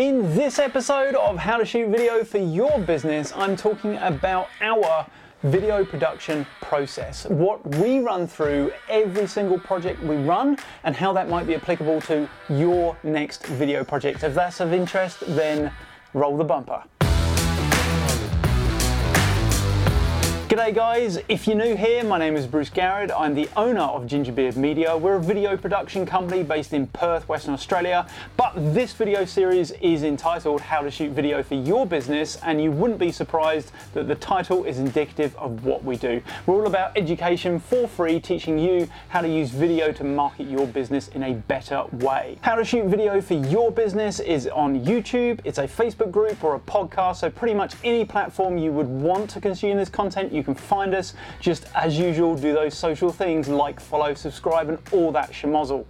In this episode of How to Shoot Video for Your Business, I'm talking about our video production process, what we run through every single project we run, and how that might be applicable to your next video project. If that's of interest, then roll the bumper. G'day guys, if you're new here, my name is Bruce Garrett. I'm the owner of Gingerbeard Media. We're a video production company based in Perth, Western Australia. But this video series is entitled How to Shoot Video for Your Business, and you wouldn't be surprised that the title is indicative of what we do. We're all about education for free, teaching you how to use video to market your business in a better way. How to Shoot Video for Your Business is on YouTube, it's a Facebook group or a podcast, so pretty much any platform you would want to consume this content, you can find us. Just as usual, do those social things like follow, subscribe, and all that schmozzle.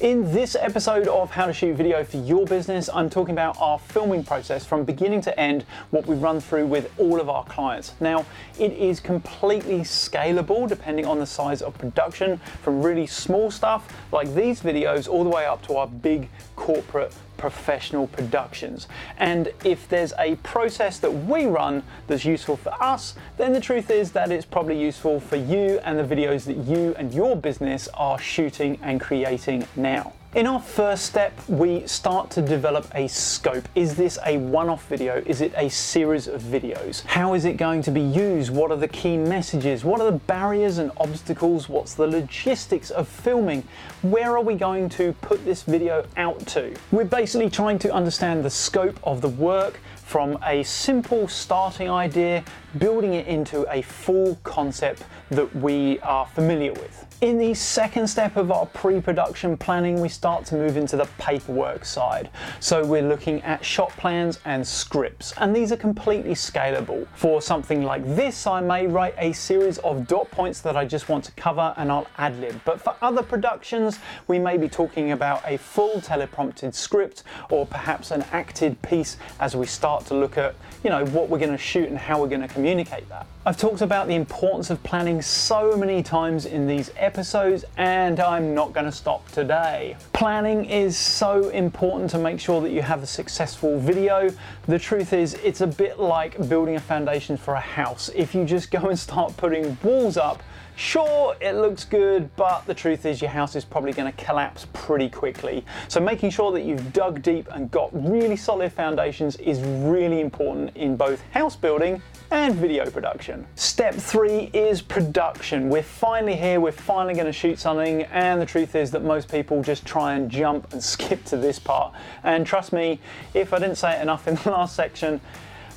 In this episode of How to Shoot Video for Your Business, I'm talking about our filming process from beginning to end, what we run through with all of our clients. Now, it is completely scalable depending on the size of production, from really small stuff like these videos all the way up to our big corporate professional productions. And if there's a process that we run that's useful for us, then the truth is that it's probably useful for you and the videos that you and your business are shooting and creating now. In our first step, we start to develop a scope. Is this a one off video? Is it a series of videos? How is it going to be used? What are the key messages? What are the barriers and obstacles? What's the logistics of filming? Where are we going to put this video out to? We're basically trying to understand the scope of the work from a simple starting idea, building it into a full concept that we are familiar with. In the second step of our pre production planning, we start to move into the paperwork side. So we're looking at shot plans and scripts, and these are completely scalable. For something like this, I may write a series of dot points that I just want to cover and I'll ad lib. But for other productions, we may be talking about a full teleprompted script or perhaps an acted piece as we start to look at, you know, what we're going to shoot and how we're going to communicate that. I've talked about the importance of planning so many times in these episodes, and I'm not going to stop today. Planning is so important to make sure that you have a successful video. The truth is, it's a bit like building a foundation for a house. If you just go and start putting walls up, Sure, it looks good, but the truth is your house is probably going to collapse pretty quickly. So making sure that you've dug deep and got really solid foundations is really important in both house building and video production. Step three is production. We're finally here, we're finally going to shoot something, and the truth is that most people just try and jump and skip to this part. And trust me, if I didn't say it enough in the last section,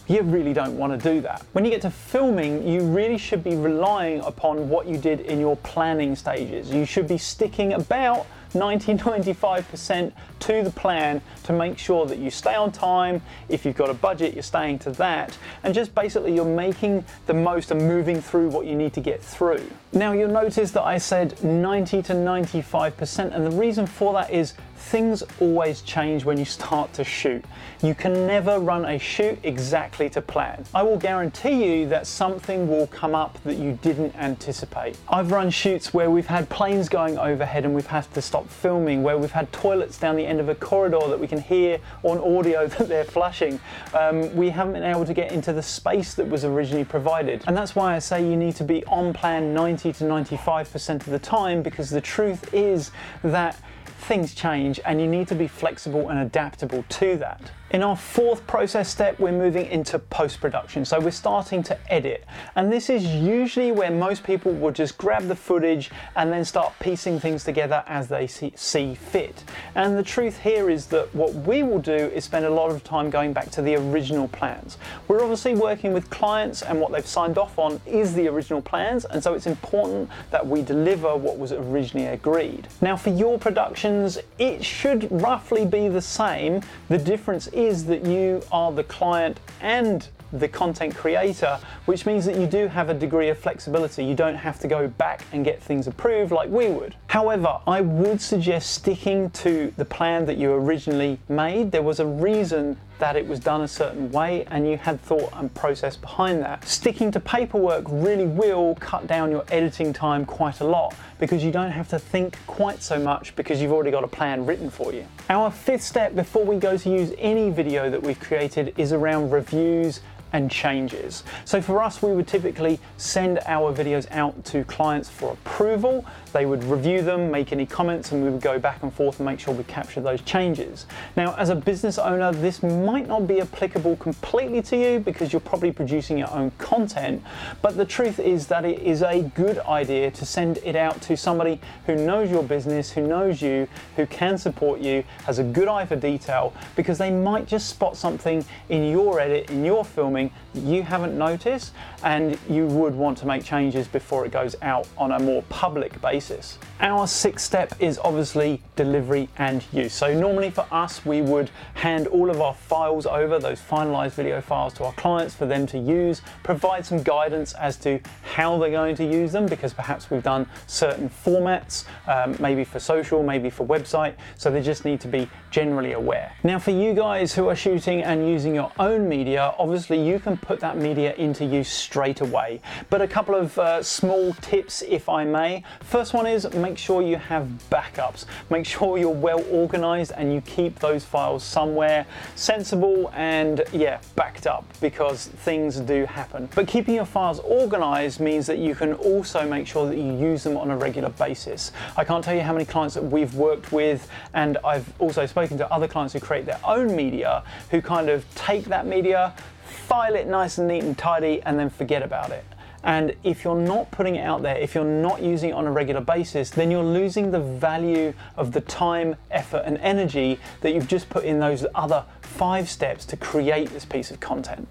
you really don't want to do that. When you get to filming, you really should be relying upon what you did in your planning stages. You should be sticking about 90 95% to the plan to make sure that you stay on time. If you've got a budget, you're staying to that. And just basically, you're making the most and moving through what you need to get through. Now, you'll notice that I said 90 to 95%, and the reason for that is things always change when you start to shoot. You can never run a shoot exactly to plan. I will guarantee you that something will come up that you didn't anticipate. I've run shoots where we've had planes going overhead and we've had to stop filming, where we've had toilets down the end of a corridor that we can hear on audio that they're flushing. Um, we haven't been able to get into the space that was originally provided. And that's why I say you need to be on plan 90 to 95% of the time because the truth is that things change and you need to be flexible and adaptable to that. In our fourth process step, we're moving into post production. So we're starting to edit. And this is usually where most people will just grab the footage and then start piecing things together as they see, see, fit. And the truth here is that what we will do is spend a lot of time going back to the original plans. We're obviously working with clients, and what they've signed off on is the original plans. And so it's important that we deliver what was originally agreed. Now, for your productions, it should roughly be the same. The difference is that you are the client and the content creator, which means that you do have a degree of flexibility. You don't have to go back and get things approved like we would. However, I would suggest sticking to the plan that you originally made. There was a reason that it was done a certain way and you had thought and process behind that. Sticking to paperwork really will cut down your editing time quite a lot because you don't have to think quite so much because you've already got a plan written for you. Our fifth step before we go to use any video that we've created is around reviews and changes. So for us, we would typically send our videos out to clients for approval. They would review them, make any comments, and we would go back and forth and make sure we capture those changes. Now, as a business owner, this might not be applicable completely to you because you're probably producing your own content, but the truth is that it is a good idea to send it out to somebody who knows your business, who knows you, who can support you, has a good eye for detail, because they might just spot something in your edit, in your filming something you haven't noticed and you would want to make changes before it goes out on a more public basis. Our sixth step is obviously delivery and use. So normally for us, we would hand all of our files over, those finalized video files to our clients for them to use, provide some guidance as to how they're going to use them because perhaps we've done certain formats, um, maybe for social, maybe for website. So they just need to be generally aware. Now for you guys who are shooting and using your own media, obviously you can put that media into use straight away. But a couple of uh, small tips if I may. First one is make sure you have backups. Make sure you're well organized and you keep those files somewhere sensible and yeah, backed up because things do happen. But keeping your files organized means that you can also make sure that you use them on a regular basis. I can't tell you how many clients that we've worked with and I've also spoken to other clients who create their own media who kind of take that media, file it nice and neat and tidy and then forget about it. And if you're not putting it out there, if you're not using it on a regular basis, then you're losing the value of the time, effort, and energy that you've just put in those other five steps to create this piece of content.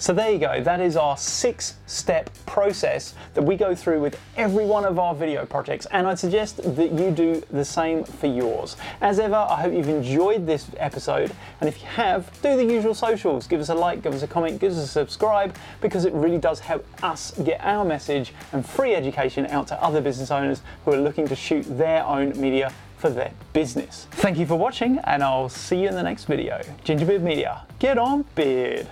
So there you go, that is our six step process that we go through with every one of our video projects and I'd suggest that you do the same for yours. As ever, I hope you've enjoyed this episode and if you have, do the usual socials. Give us a like, give us a comment, give us a subscribe because it really does help us get our message and free education out to other business owners who are looking to shoot their own media for their business. Thank you for watching and I'll see you in the next video. Gingerbeard Media, get on beard.